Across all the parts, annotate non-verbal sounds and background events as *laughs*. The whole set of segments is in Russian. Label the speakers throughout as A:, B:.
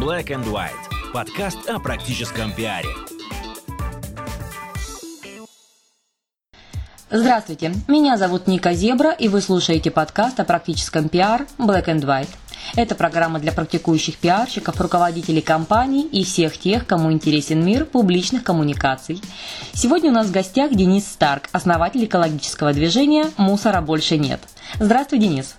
A: Black and White. Подкаст о практическом пиаре.
B: Здравствуйте, меня зовут Ника Зебра, и вы слушаете подкаст о практическом пиар Black and White. Это программа для практикующих пиарщиков, руководителей компаний и всех тех, кому интересен мир публичных коммуникаций. Сегодня у нас в гостях Денис Старк, основатель экологического движения «Мусора больше нет». Здравствуй, Денис.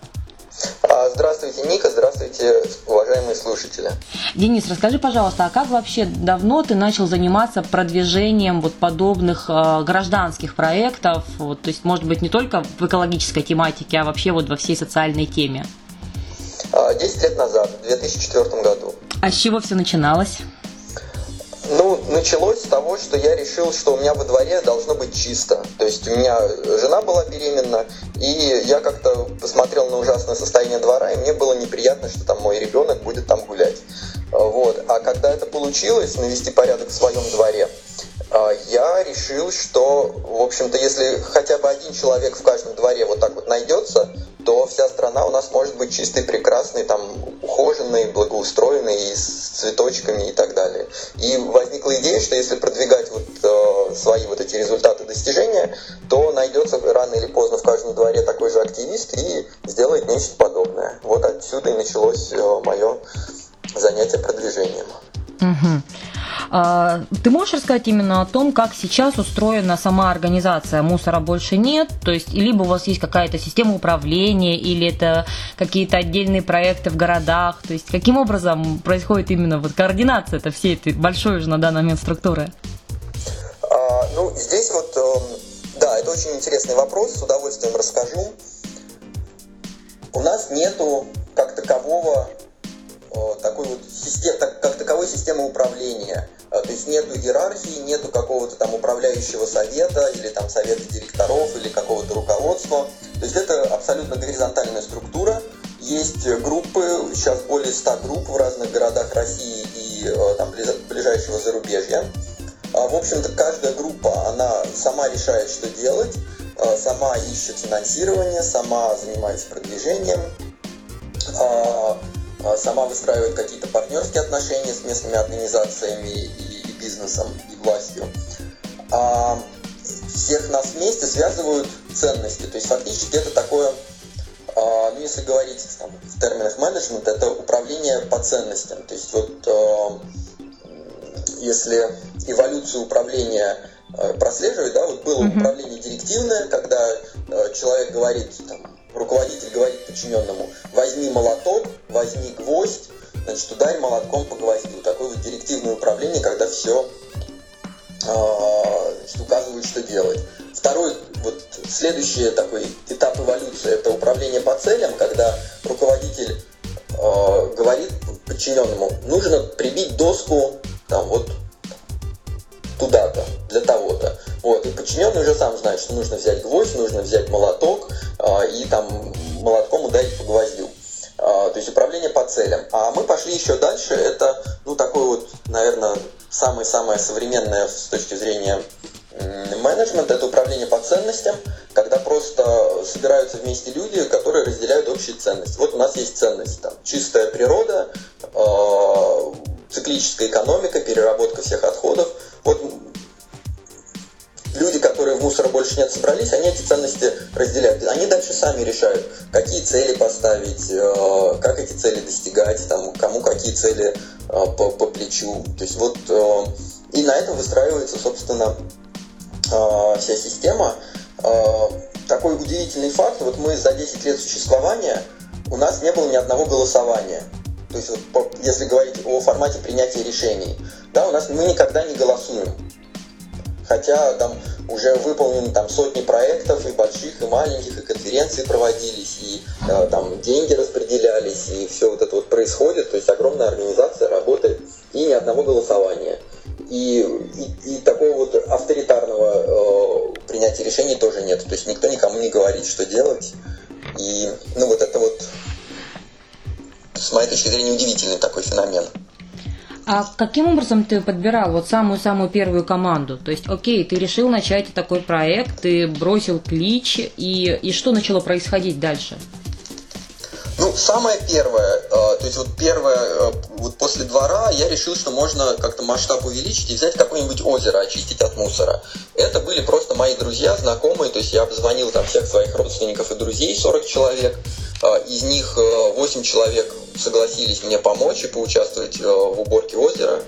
C: А, здравствуйте, Ника, здравствуйте, уважаемые слушатели.
B: Денис, расскажи, пожалуйста, а как вообще давно ты начал заниматься продвижением вот подобных э, гражданских проектов, вот, то есть, может быть, не только в экологической тематике, а вообще вот во всей социальной теме?
C: А, десять лет назад, в 2004 году.
B: А с чего все начиналось?
C: Ну, началось с того, что я решил, что у меня во дворе должно быть чисто. То есть у меня жена была беременна, и я как-то посмотрел на ужасное состояние двора, и мне было неприятно, что там мой ребенок будет там гулять. Вот. А когда это получилось, навести порядок в своем дворе, а, я решил, что, в общем-то, если хотя бы один человек в каждом дворе вот так вот найдется, то вся страна у нас может быть чистой, прекрасной, там, ухоженной, благоустроенной, с цветочками и так далее. И возникла идея, что если продвигать вот э, свои вот эти результаты достижения, то найдется рано или поздно в каждом дворе такой же активист и сделает нечто подобное. Вот отсюда и началось э, мое занятие продвижением.
B: Угу. А, ты можешь рассказать именно о том, как сейчас устроена сама организация «Мусора больше нет», то есть либо у вас есть какая-то система управления, или это какие-то отдельные проекты в городах, то есть каким образом происходит именно вот координация это всей этой большой уже на данный момент структуры?
C: А, ну, здесь вот, эм, да, это очень интересный вопрос, с удовольствием расскажу. У нас нету как такового такой вот систем, как таковой системы управления. А, то есть нету иерархии, нету какого-то там управляющего совета или там совета директоров или какого-то руководства. То есть это абсолютно горизонтальная структура. Есть группы, сейчас более 100 групп в разных городах России и э, там, ближайшего зарубежья. А, в общем-то, каждая группа, она сама решает, что делать, сама ищет финансирование, сама занимается продвижением, а, сама выстраивает какие-то партнерские отношения с местными организациями и, и бизнесом, и властью. А всех нас вместе связывают ценности. То есть фактически это такое, а, ну если говорить там, в терминах менеджмента, это управление по ценностям. То есть вот а, если эволюцию управления прослеживать, да, вот было mm-hmm. управление директивное, когда человек говорит там, руководитель говорит подчиненному, возьми молоток, возьми гвоздь, значит, ударь молотком по гвоздю. Такое вот директивное управление, когда все а, значит, указывают, что делать. Второй, вот следующий такой этап эволюции, это управление по целям, когда руководитель э, говорит подчиненному, нужно прибить доску там вот туда-то, для того-то. Вот, и подчиненный уже сам знает, что нужно взять гвоздь, нужно взять молоток э, и там молотком ударить по гвоздю. Э, то есть управление по целям. А мы пошли еще дальше. Это, ну, такое вот, наверное, самое-самое современное с точки зрения менеджмент это управление по ценностям, когда просто собираются вместе люди, которые разделяют общие ценности. Вот у нас есть ценность, там, чистая природа, э, циклическая экономика, переработка всех отходов. Вот которые в мусора больше нет собрались, они эти ценности разделяют. Они дальше сами решают, какие цели поставить, э, как эти цели достигать, там, кому какие цели э, по, по плечу. То есть вот э, и на этом выстраивается, собственно, вся система. Такой удивительный факт, вот мы за 10 лет существования, у нас не было ни одного голосования. То есть вот, если говорить о формате принятия решений, да, у нас мы никогда не голосуем хотя там уже выполнены там сотни проектов и больших, и маленьких, и конференции проводились, и э, там деньги распределялись, и все вот это вот происходит, то есть огромная организация работает, и ни одного голосования. И, и, и такого вот авторитарного э, принятия решений тоже нет, то есть никто никому не говорит, что делать, и ну вот это вот с моей точки зрения удивительный такой феномен.
B: А каким образом ты подбирал вот самую-самую первую команду? То есть, окей, ты решил начать такой проект, ты бросил клич, и, и что начало происходить дальше?
C: Ну, самое первое, э, то есть вот первое, э, вот после двора я решил, что можно как-то масштаб увеличить и взять какое-нибудь озеро, очистить от мусора. Это были просто мои друзья, знакомые, то есть я обзвонил там всех своих родственников и друзей, 40 человек, э, из них 8 человек согласились мне помочь и поучаствовать в уборке озера.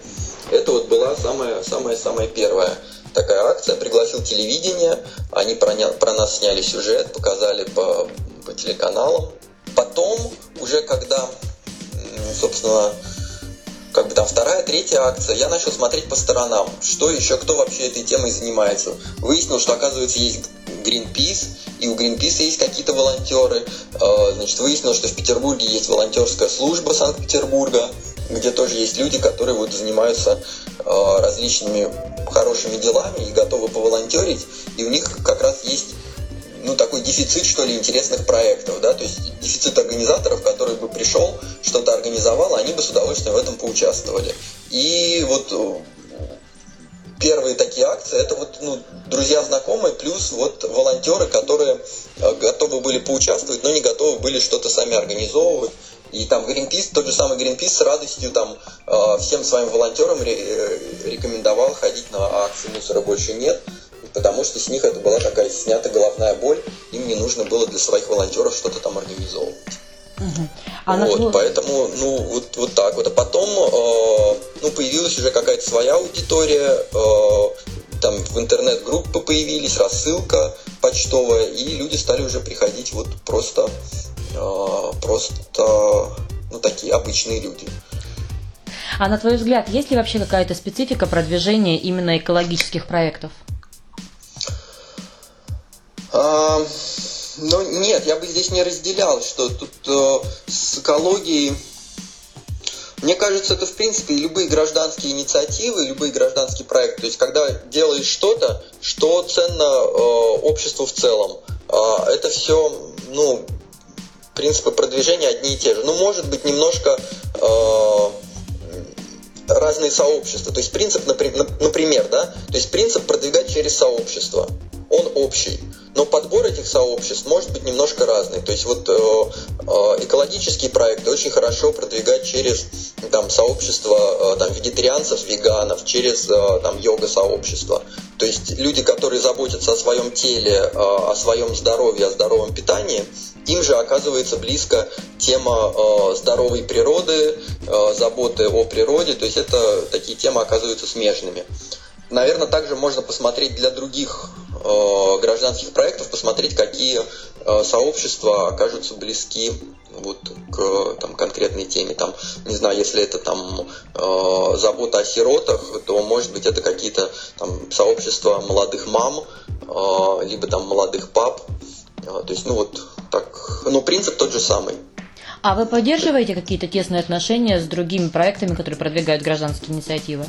C: Это вот была самая-самая-самая первая такая акция, пригласил телевидение, они про, про нас сняли сюжет, показали по, по телеканалам. Потом, уже когда, собственно, как бы там вторая, третья акция, я начал смотреть по сторонам, что еще, кто вообще этой темой занимается. Выяснил, что, оказывается, есть Greenpeace, и у Greenpeace есть какие-то волонтеры. Э, значит, выяснил, что в Петербурге есть волонтерская служба Санкт-Петербурга, где тоже есть люди, которые вот занимаются э, различными хорошими делами и готовы поволонтерить, и у них как раз есть ну, такой дефицит, что ли, интересных проектов, да, то есть дефицит организаторов, который бы пришел, что-то организовал, они бы с удовольствием в этом поучаствовали. И вот э, первые такие акции, это вот, ну, друзья, знакомые, плюс вот волонтеры, которые э, готовы были поучаствовать, но не готовы были что-то сами организовывать. И там Greenpeace, тот же самый Greenpeace с радостью там э, всем своим волонтерам рекомендовал ходить на акции «Мусора больше нет», потому что с них это была такая снята головная боль, им не нужно было для своих волонтеров что-то там организовывать. Угу. А вот, на... поэтому, ну, вот, вот так вот. А потом, э, ну, появилась уже какая-то своя аудитория, э, там в интернет-группы появились, рассылка почтовая, и люди стали уже приходить вот просто, э, просто, ну, такие обычные люди.
B: А на твой взгляд, есть ли вообще какая-то специфика продвижения именно экологических проектов?
C: А, ну, нет, я бы здесь не разделял, что тут э, с экологией... Мне кажется, это в принципе любые гражданские инициативы, любые гражданские проекты. То есть, когда делаешь что-то, что ценно э, обществу в целом, э, это все, ну, принципы продвижения одни и те же. Ну, может быть, немножко э, разные сообщества. То есть принцип, например, да, то есть принцип продвигать через сообщество, он общий но подбор этих сообществ может быть немножко разный. То есть вот э, э, экологические проекты очень хорошо продвигать через там, сообщество э, там, вегетарианцев, веганов, через э, там, йога-сообщество. То есть люди, которые заботятся о своем теле, о своем здоровье, о здоровом питании, им же оказывается близко тема здоровой природы, заботы о природе, то есть это такие темы оказываются смежными. Наверное, также можно посмотреть для других э, гражданских проектов, посмотреть, какие э, сообщества окажутся близки вот к там, конкретной теме. Там, не знаю, если это там э, забота о сиротах, то может быть это какие-то там сообщества молодых мам, э, либо там молодых пап. Э, то есть, ну вот так, ну принцип тот же самый.
B: А вы поддерживаете какие-то тесные отношения с другими проектами, которые продвигают гражданские инициативы?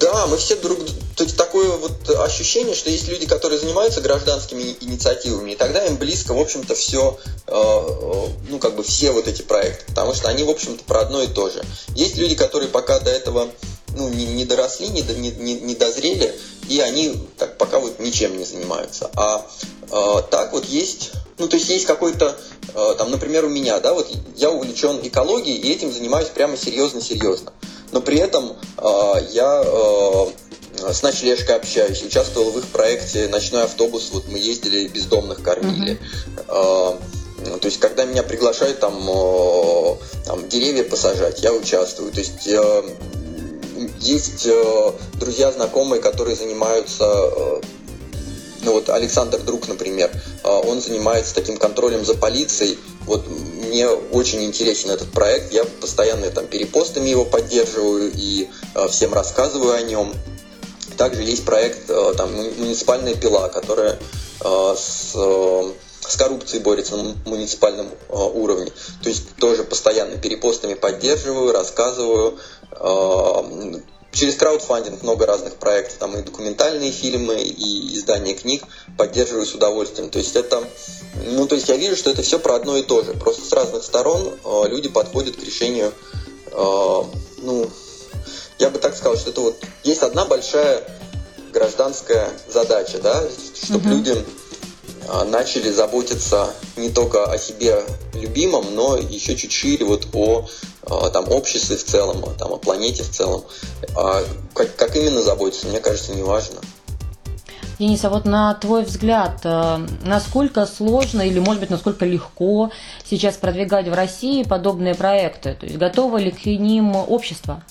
C: Да, мы все друг... То есть такое вот ощущение, что есть люди, которые занимаются гражданскими инициативами, и тогда им близко, в общем-то, все, э, э, ну, как бы все вот эти проекты, потому что они, в общем-то, про одно и то же. Есть люди, которые пока до этого ну, не, не доросли, не, не, не дозрели, и они так, пока вот ничем не занимаются. А э, так вот есть, ну, то есть есть какой-то, э, там, например, у меня, да, вот я увлечен экологией, и этим занимаюсь прямо серьезно-серьезно но при этом э, я э, с ночлежкой общаюсь, участвовал в их проекте «Ночной автобус», вот мы ездили, бездомных кормили. Mm-hmm. То есть, когда меня приглашают там, там деревья посажать, я участвую. То есть, есть друзья, знакомые, которые занимаются ну вот Александр Друг, например, он занимается таким контролем за полицией. Вот мне очень интересен этот проект. Я постоянно там перепостами его поддерживаю и э, всем рассказываю о нем. Также есть проект э, там муниципальная пила, которая с с коррупцией борется на муниципальном уровне. То есть тоже постоянно перепостами поддерживаю, рассказываю через краудфандинг много разных проектов, там и документальные фильмы, и издание книг поддерживаю с удовольствием. То есть это, ну, то есть я вижу, что это все про одно и то же. Просто с разных сторон э, люди подходят к решению, э, ну, я бы так сказал, что это вот есть одна большая гражданская задача, да, чтобы угу. люди начали заботиться не только о себе любимом, но еще чуть шире вот о там, обществе в целом, там, о планете в целом. Как, как именно заботиться, мне кажется, не важно.
B: Денис, а вот на твой взгляд, э, насколько сложно или, может быть, насколько легко сейчас продвигать в России подобные проекты? То есть готово ли к ним общество?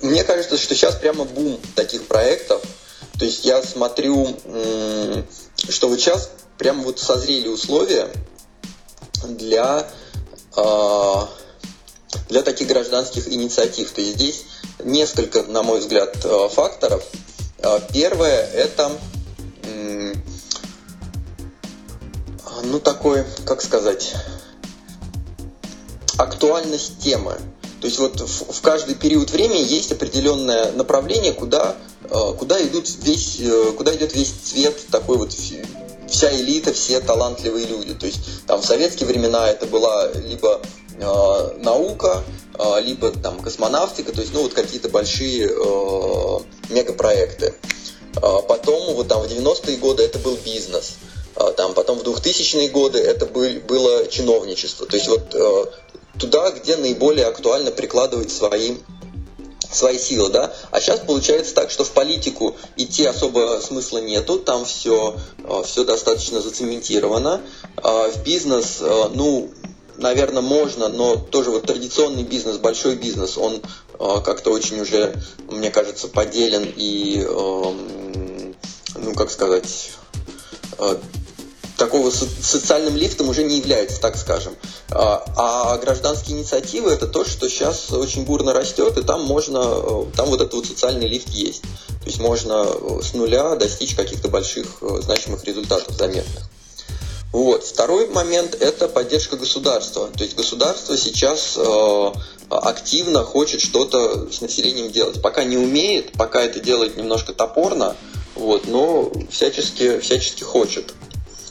C: Мне кажется, что сейчас прямо бум таких проектов. То есть я смотрю, что вот сейчас прямо вот созрели условия для, а, для таких гражданских инициатив. То есть здесь несколько, на мой взгляд, э, факторов – а, первое это ну такой, как сказать, актуальность темы. То есть вот в, каждый период времени есть определенное направление, куда, а, куда, идут весь, э, куда идет весь цвет такой вот вся элита, все талантливые люди. То есть там в советские времена это была либо э, наука, э, либо там космонавтика, то есть ну вот какие-то большие э, мегапроекты. Э, потом вот там в 90-е годы это был бизнес. Э, там потом в 2000-е годы это был, было чиновничество. То есть вот э, туда, где наиболее актуально прикладывать свои свои силы, да. А сейчас получается так, что в политику идти особо смысла нету, там все, все достаточно зацементировано. В бизнес, ну, наверное, можно, но тоже вот традиционный бизнес, большой бизнес, он как-то очень уже, мне кажется, поделен и, ну, как сказать, такого социальным лифтом уже не является, так скажем. А, а гражданские инициативы это то, что сейчас очень бурно растет, и там можно, э, там вот этот вот социальный лифт есть. То есть можно э, с нуля достичь каких-то больших э, значимых результатов заметных. Вот. Второй момент – это поддержка государства. То есть государство сейчас э, активно хочет что-то с населением делать. Пока не умеет, пока это делает немножко топорно, вот, но всячески, всячески хочет.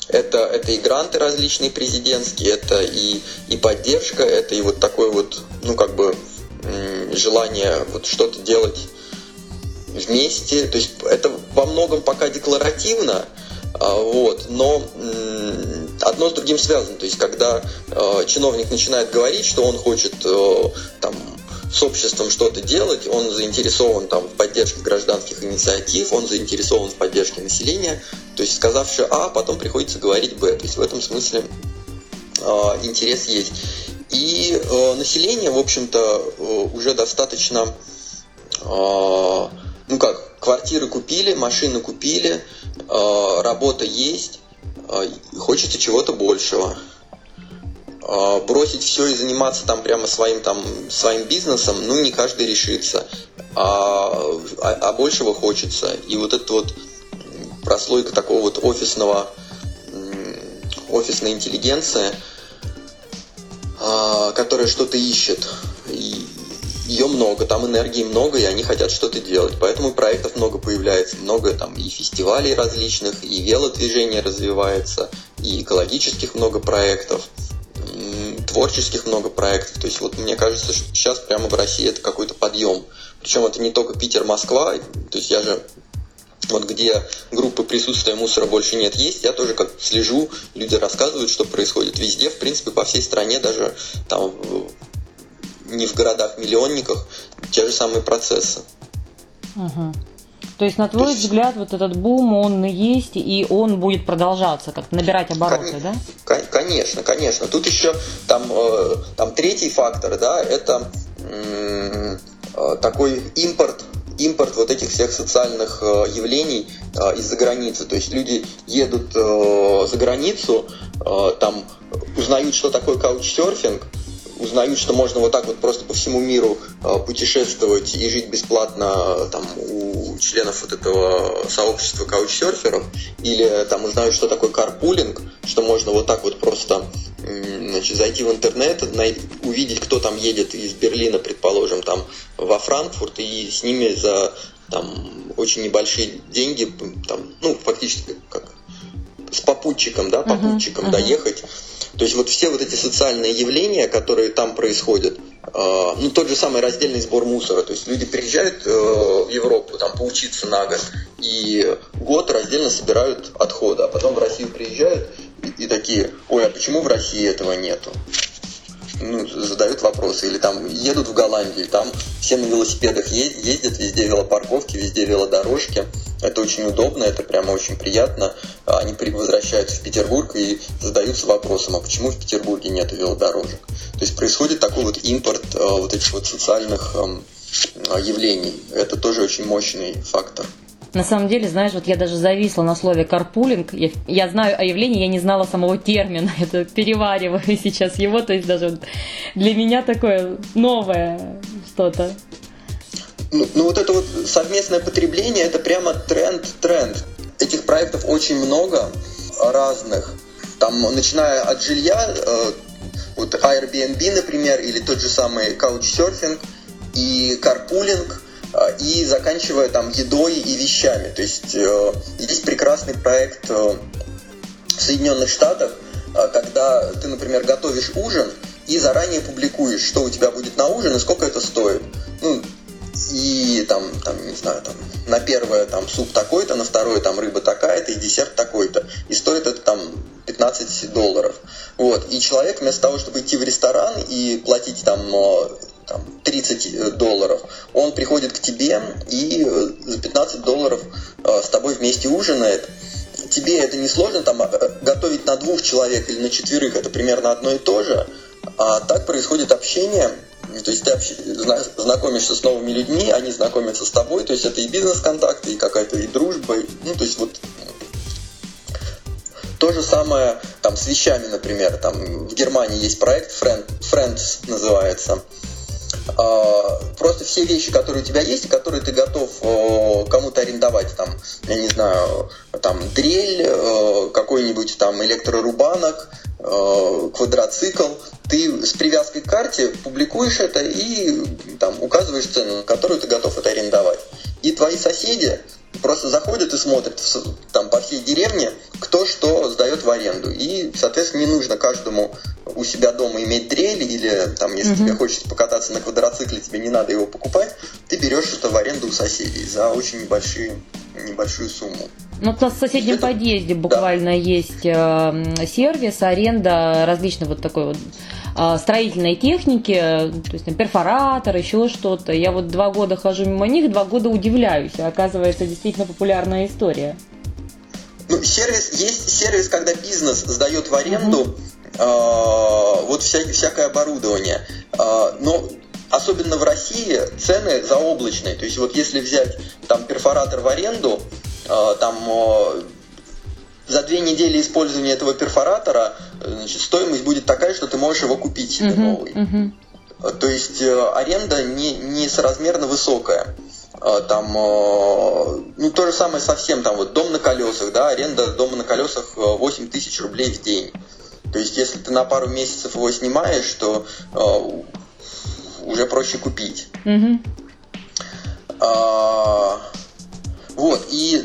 C: Это, это и гранты различные президентские, это и, и поддержка, это и вот такое вот, ну, как бы, желание вот что-то делать вместе. То есть это во многом пока декларативно, а, вот, но одно с другим связано. То есть, когда э, чиновник начинает говорить, что он хочет э, там, с обществом что-то делать, он заинтересован там, в поддержке гражданских инициатив, он заинтересован в поддержке населения. То есть, сказавши А, потом приходится говорить Б. То есть, в этом смысле э, интерес есть. И э, население, в общем-то, э, уже достаточно, э, ну как, квартиры купили, машины купили, э, работа есть, э, хочется чего-то большего. А, бросить все и заниматься там прямо своим там своим бизнесом, ну не каждый решится, а, а, а большего хочется. И вот эта вот прослойка такого вот офисного офисной интеллигенции, а, которая что-то ищет. Ее много, там энергии много, и они хотят что-то делать. Поэтому проектов много появляется, много там и фестивалей различных, и велодвижение развивается, и экологических много проектов творческих много проектов. То есть вот мне кажется, что сейчас прямо в России это какой-то подъем. Причем это не только Питер, Москва. То есть я же вот где группы присутствия мусора больше нет, есть, я тоже как слежу, люди рассказывают, что происходит везде, в принципе, по всей стране, даже там не в городах-миллионниках, те же самые процессы.
B: Угу. То есть, на твой взгляд, вот этот бум, он есть, и он будет продолжаться, как набирать обороты, Кон...
C: да? Конечно, конечно. Тут еще там, э, там третий фактор, да, это э, такой импорт импорт вот этих всех социальных э, явлений из-за границы. То есть люди едут за границу, там узнают, что такое каучсерфинг, узнают, что можно вот так вот просто по всему миру э, путешествовать и жить бесплатно э, там у членов вот этого сообщества каучсерферов, или там узнают, что такое карпулинг, что можно вот так вот просто значит, зайти в интернет, увидеть, кто там едет из Берлина, предположим, там во Франкфурт, и с ними за там очень небольшие деньги, там, ну, фактически как с попутчиком, да, попутчиком uh-huh, uh-huh. доехать То есть вот все вот эти социальные явления, которые там происходят, э, ну тот же самый раздельный сбор мусора, то есть люди приезжают э, в Европу там поучиться на год и год раздельно собирают отходы, а потом в Россию приезжают и, и такие, ой, а почему в России этого нету? Ну, задают вопросы. Или там едут в Голландию, там все на велосипедах ездят, везде велопарковки, везде велодорожки. Это очень удобно, это прямо очень приятно. Они возвращаются в Петербург и задаются вопросом, а почему в Петербурге нет велодорожек? То есть происходит такой вот импорт э, вот этих вот социальных эм, явлений. Это тоже очень мощный фактор.
B: На самом деле, знаешь, вот я даже зависла на слове карпулинг. Я, я знаю о явлении, я не знала самого термина. *laughs* Это перевариваю сейчас его. То есть даже для меня такое новое что-то.
C: Ну, ну вот это вот совместное потребление, это прямо тренд-тренд. Этих проектов очень много разных. Там, начиная от жилья, э, вот Airbnb, например, или тот же самый Couchsurfing и карпулинг – и заканчивая там едой и вещами. То есть э, есть прекрасный проект э, в Соединенных Штатах, э, когда ты, например, готовишь ужин и заранее публикуешь, что у тебя будет на ужин и сколько это стоит. Ну, и там, там, не знаю, там, на первое там суп такой-то, на второе там рыба такая-то и десерт такой-то. И стоит это там 15 долларов. Вот. И человек вместо того, чтобы идти в ресторан и платить там там, 30 э, долларов, он приходит к тебе и э, за 15 долларов э, с тобой вместе ужинает. Тебе это не сложно там готовить на двух человек или на четверых, это примерно одно и то же. А так происходит общение, то есть ты общ... знакомишься с новыми людьми, они знакомятся с тобой, то есть это и бизнес-контакты, и какая-то и дружба, ну то есть вот то же самое там с вещами, например, там в Германии есть проект Friend, Friends называется. А, просто все вещи, которые у тебя есть, которые ты готов кому-то арендовать, там, я не знаю, там, дрель, какой-нибудь там электрорубанок, квадроцикл, ты с привязкой к карте публикуешь это и там указываешь цену, которую ты готов это арендовать. И твои соседи просто заходят и смотрят там по всей деревне, кто что сдает в аренду. И, соответственно, не нужно каждому у себя дома иметь дрель, или там, если угу. тебе хочется покататься на квадроцикле, тебе не надо его покупать, ты берешь это в аренду у соседей за очень небольшие, небольшую сумму.
B: Ну, у нас в соседнем это... подъезде буквально да. есть э, сервис, аренда различной вот такой вот э, строительной техники, то есть там, перфоратор, еще что-то. Я вот два года хожу мимо них, два года удивляюсь. Оказывается, действительно популярная история.
C: Ну, сервис, есть сервис, когда бизнес сдает в аренду угу. э, вот вся, всякое оборудование. Э, но особенно в России цены заоблачные. То есть вот если взять там перфоратор в аренду, э, там э, за две недели использования этого перфоратора значит, стоимость будет такая, что ты можешь его купить себе uh-huh, новый. Uh-huh. То есть э, аренда не, не соразмерно высокая. Там, э, ну, то же самое совсем, там, вот, дом на колесах, да, аренда дома на колесах 8 э, тысяч рублей в день. То есть, если ты на пару месяцев его снимаешь, то э, уже проще купить. Mm-hmm. А, вот, и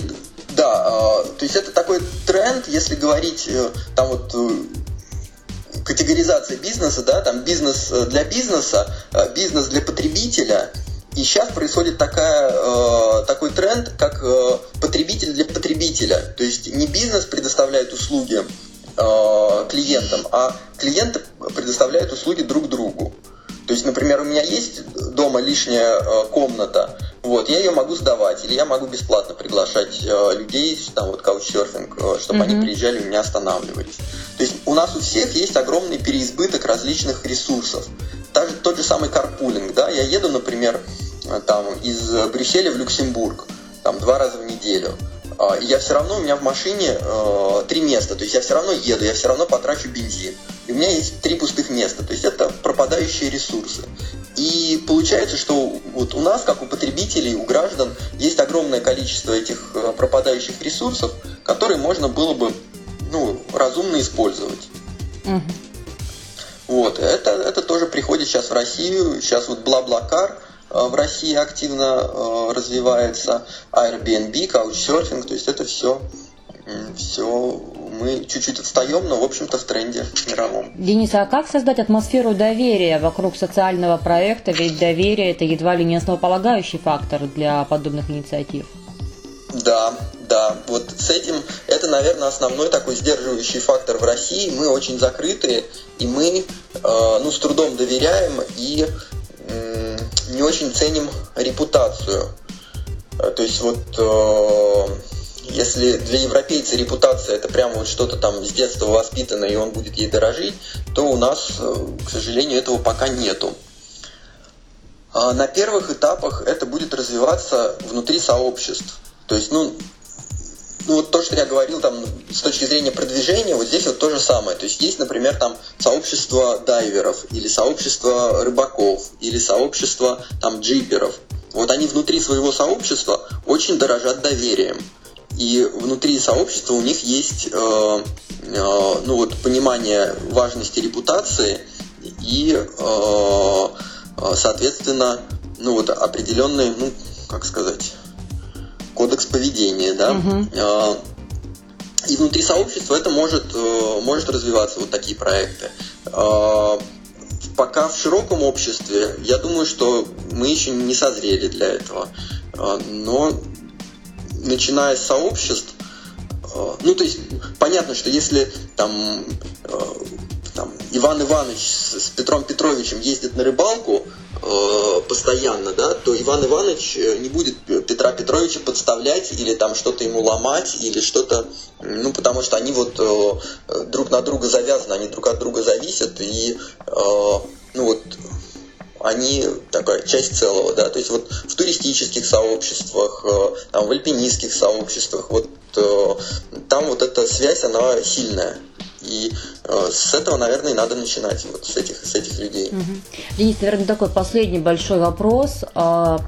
C: да, э, то есть это такой тренд, если говорить, э, там вот э, категоризация бизнеса, да, там бизнес для бизнеса, бизнес для потребителя – и сейчас происходит такая, э, такой тренд, как э, потребитель для потребителя. То есть не бизнес предоставляет услуги э, клиентам, а клиенты предоставляют услуги друг другу. То есть, например, у меня есть дома лишняя э, комната, вот, я ее могу сдавать, или я могу бесплатно приглашать э, людей, там вот каучсерфинг, э, чтобы mm-hmm. они приезжали у меня останавливались. То есть у нас у всех есть огромный переизбыток различных ресурсов. Даже тот же самый карпулинг, да, я еду, например, там из Брюсселя в Люксембург, там два раза в неделю. А, и я все равно, у меня в машине э, три места, то есть я все равно еду, я все равно потрачу бензин. И у меня есть три пустых места, то есть это пропадающие ресурсы. И получается, что вот у нас, как у потребителей, у граждан, есть огромное количество этих э, пропадающих ресурсов, которые можно было бы ну, разумно использовать. Угу. Вот, это, это тоже приходит сейчас в Россию. Сейчас вот Бла-Блакар в России активно э, развивается, Airbnb, Couchsurfing, то есть это все, все мы чуть-чуть отстаем, но, в общем-то, в тренде мировом.
B: Денис, а как создать атмосферу доверия вокруг социального проекта? Ведь доверие – это едва ли не основополагающий фактор для подобных инициатив.
C: Да, да, вот с этим, это, наверное, основной такой сдерживающий фактор в России. Мы очень закрытые, и мы, э, ну, с трудом доверяем и э, не очень ценим репутацию. Э, то есть вот э, если для европейца репутация это прямо вот что-то там с детства воспитано, и он будет ей дорожить, то у нас, э, к сожалению, этого пока нету. А на первых этапах это будет развиваться внутри сообществ. То есть, ну, ну вот то, что я говорил там с точки зрения продвижения, вот здесь вот то же самое. То есть есть, например, там сообщество дайверов, или сообщество рыбаков, или сообщество там джиперов. Вот они внутри своего сообщества очень дорожат доверием. И внутри сообщества у них есть э, э, ну вот, понимание важности репутации и, э, э соответственно, ну вот определенный, ну, как сказать, кодекс поведения, да. Угу. И внутри сообщества это может, э, может развиваться, вот такие проекты. Э, пока в широком обществе, я думаю, что мы еще не созрели для этого. Но начиная с сообществ, ну, то есть, понятно, что если там, там Иван Иванович с Петром Петровичем ездит на рыбалку, Э, постоянно, да, то Иван Иванович э, не будет Петра Петровича подставлять или там что-то ему ломать или что-то, ну, потому что они вот э, друг на друга завязаны, они друг от друга зависят и, ну, вот они такая часть целого, да, то есть вот в туристических сообществах, там, в альпинистских сообществах, вот там вот эта связь, она сильная. И э, с этого, наверное, и надо начинать, вот с этих, с этих людей.
B: Угу. Денис, наверное, такой последний большой вопрос. А,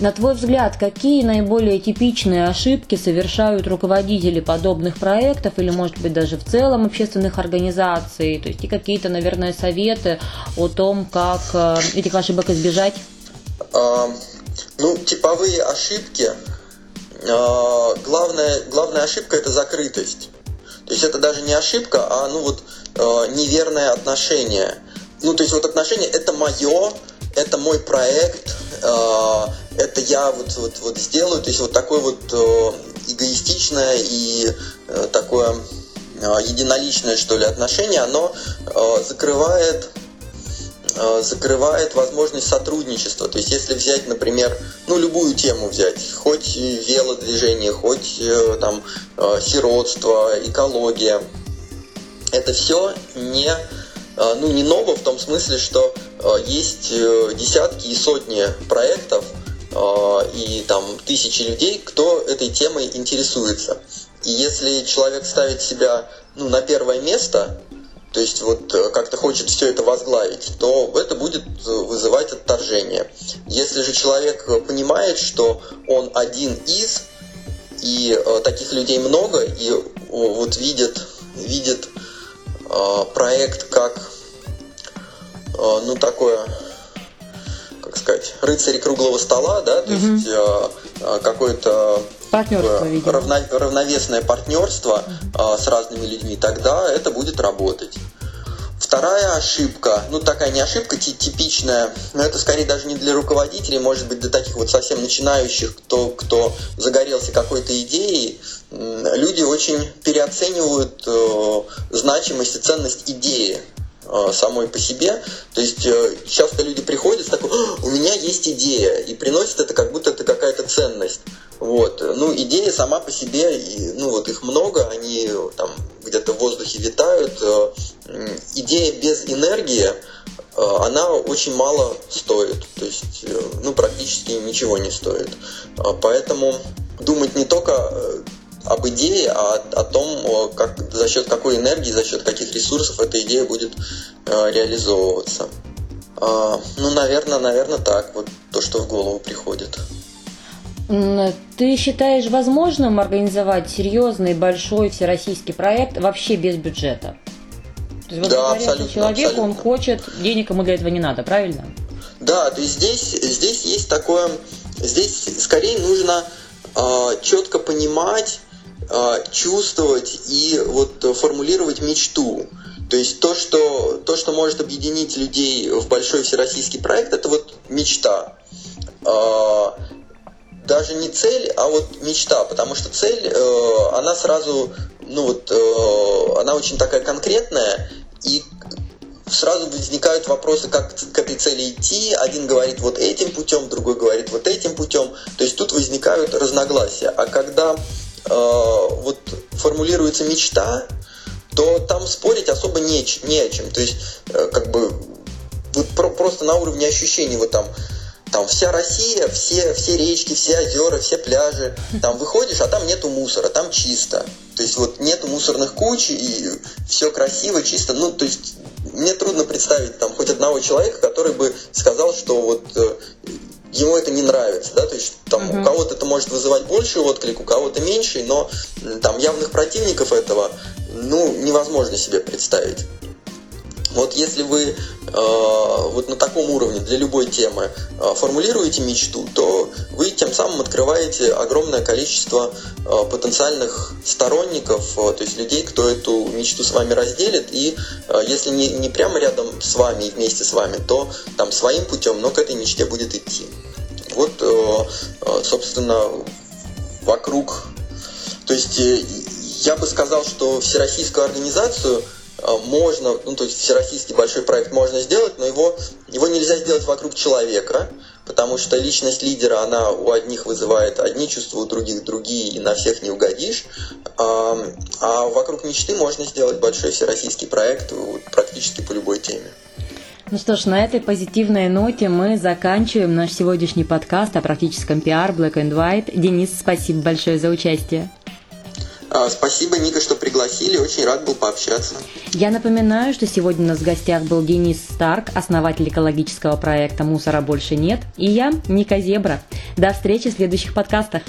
B: на твой взгляд, какие наиболее типичные ошибки совершают руководители подобных проектов или, может быть, даже в целом общественных организаций? То есть и какие-то, наверное, советы о том, как э, этих ошибок избежать?
C: А, ну, типовые ошибки. А, главная, главная ошибка – это закрытость. То есть это даже не ошибка, а ну вот э, неверное отношение. Ну то есть вот отношение это мое, это мой проект, э, это я вот, вот, вот сделаю. То есть вот такое вот э, эгоистичное и э, такое э, единоличное что ли отношение, оно э, закрывает закрывает возможность сотрудничества. То есть если взять, например, ну любую тему взять, хоть велодвижение, хоть э, там э, сиротство, экология, это все не ну, не ново в том смысле, что есть десятки и сотни проектов и там тысячи людей, кто этой темой интересуется. И если человек ставит себя ну, на первое место, то есть вот э, как-то хочет все это возглавить, то это будет э, вызывать отторжение. Если же человек э, понимает, что он один из, и таких людей много, и вот видит, видит проект как ну такое как сказать, рыцари круглого стола, да, то угу. есть какое-то
B: Партнерство, видимо.
C: Равно, равновесное партнерство а, с разными людьми, тогда это будет работать. Вторая ошибка, ну такая не ошибка, типичная, но это скорее даже не для руководителей, может быть для таких вот совсем начинающих, кто, кто загорелся какой-то идеей, люди очень переоценивают э, значимость и ценность идеи э, самой по себе. То есть э, часто люди приходят с такой, у меня есть идея, и приносят это как будто это какая-то ценность. Вот. Ну, идеи сама по себе, ну, вот их много, они там где-то в воздухе витают. Э, идея без энергии, э, она очень мало стоит, то есть, э, ну, практически ничего не стоит. Поэтому думать не только об идее, а о том, как, за счет какой энергии, за счет каких ресурсов эта идея будет реализовываться. Ну, наверное, наверное, так, вот то, что в голову приходит.
B: Ты считаешь возможным организовать серьезный большой всероссийский проект вообще без бюджета? То есть, вот да, абсолютно, человеку, абсолютно. он хочет, денег ему для этого не надо, правильно?
C: Да, то есть здесь, здесь есть такое, здесь скорее нужно э, четко понимать, а, чувствовать и вот формулировать мечту. То есть то что, то, что может объединить людей в большой всероссийский проект, это вот мечта. А, даже не цель, а вот мечта, потому что цель, э, она сразу, ну вот, э, она очень такая конкретная, и сразу возникают вопросы, как к этой цели идти. Один говорит вот этим путем, другой говорит вот этим путем. То есть тут возникают разногласия. А когда вот формулируется мечта, то там спорить особо не, не о чем. То есть, э, как бы, вот про, просто на уровне ощущений, вот там, там вся Россия, все, все речки, все озера, все пляжи, там выходишь, а там нету мусора, там чисто. То есть вот нету мусорных куч, и все красиво, чисто. Ну, то есть мне трудно представить там хоть одного человека, который бы сказал, что вот э, ему это не нравится, да, то есть там uh-huh. у кого-то это может вызывать больший отклик, у кого-то меньший, но там явных противников этого, ну, невозможно себе представить. Вот если вы э, вот на таком уровне для любой темы э, формулируете мечту, то вы тем самым открываете огромное количество э, потенциальных сторонников, э, то есть людей, кто эту мечту с вами разделит, и э, если не, не прямо рядом с вами и вместе с вами, то там своим путем, но к этой мечте будет идти. Вот, э, э, собственно, вокруг... То есть э, я бы сказал, что всероссийскую организацию – можно, ну то есть всероссийский большой проект можно сделать, но его, его нельзя сделать вокруг человека, потому что личность лидера, она у одних вызывает одни чувства, у других другие, и на всех не угодишь. А, а вокруг мечты можно сделать большой всероссийский проект практически по любой теме.
B: Ну что ж, на этой позитивной ноте мы заканчиваем наш сегодняшний подкаст о практическом пиар Black and White. Денис, спасибо большое за участие.
C: А, спасибо, Ника, что пригласили. Очень рад был пообщаться.
B: Я напоминаю, что сегодня у нас в гостях был Денис Старк, основатель экологического проекта «Мусора больше нет», и я, Ника Зебра. До встречи в следующих подкастах.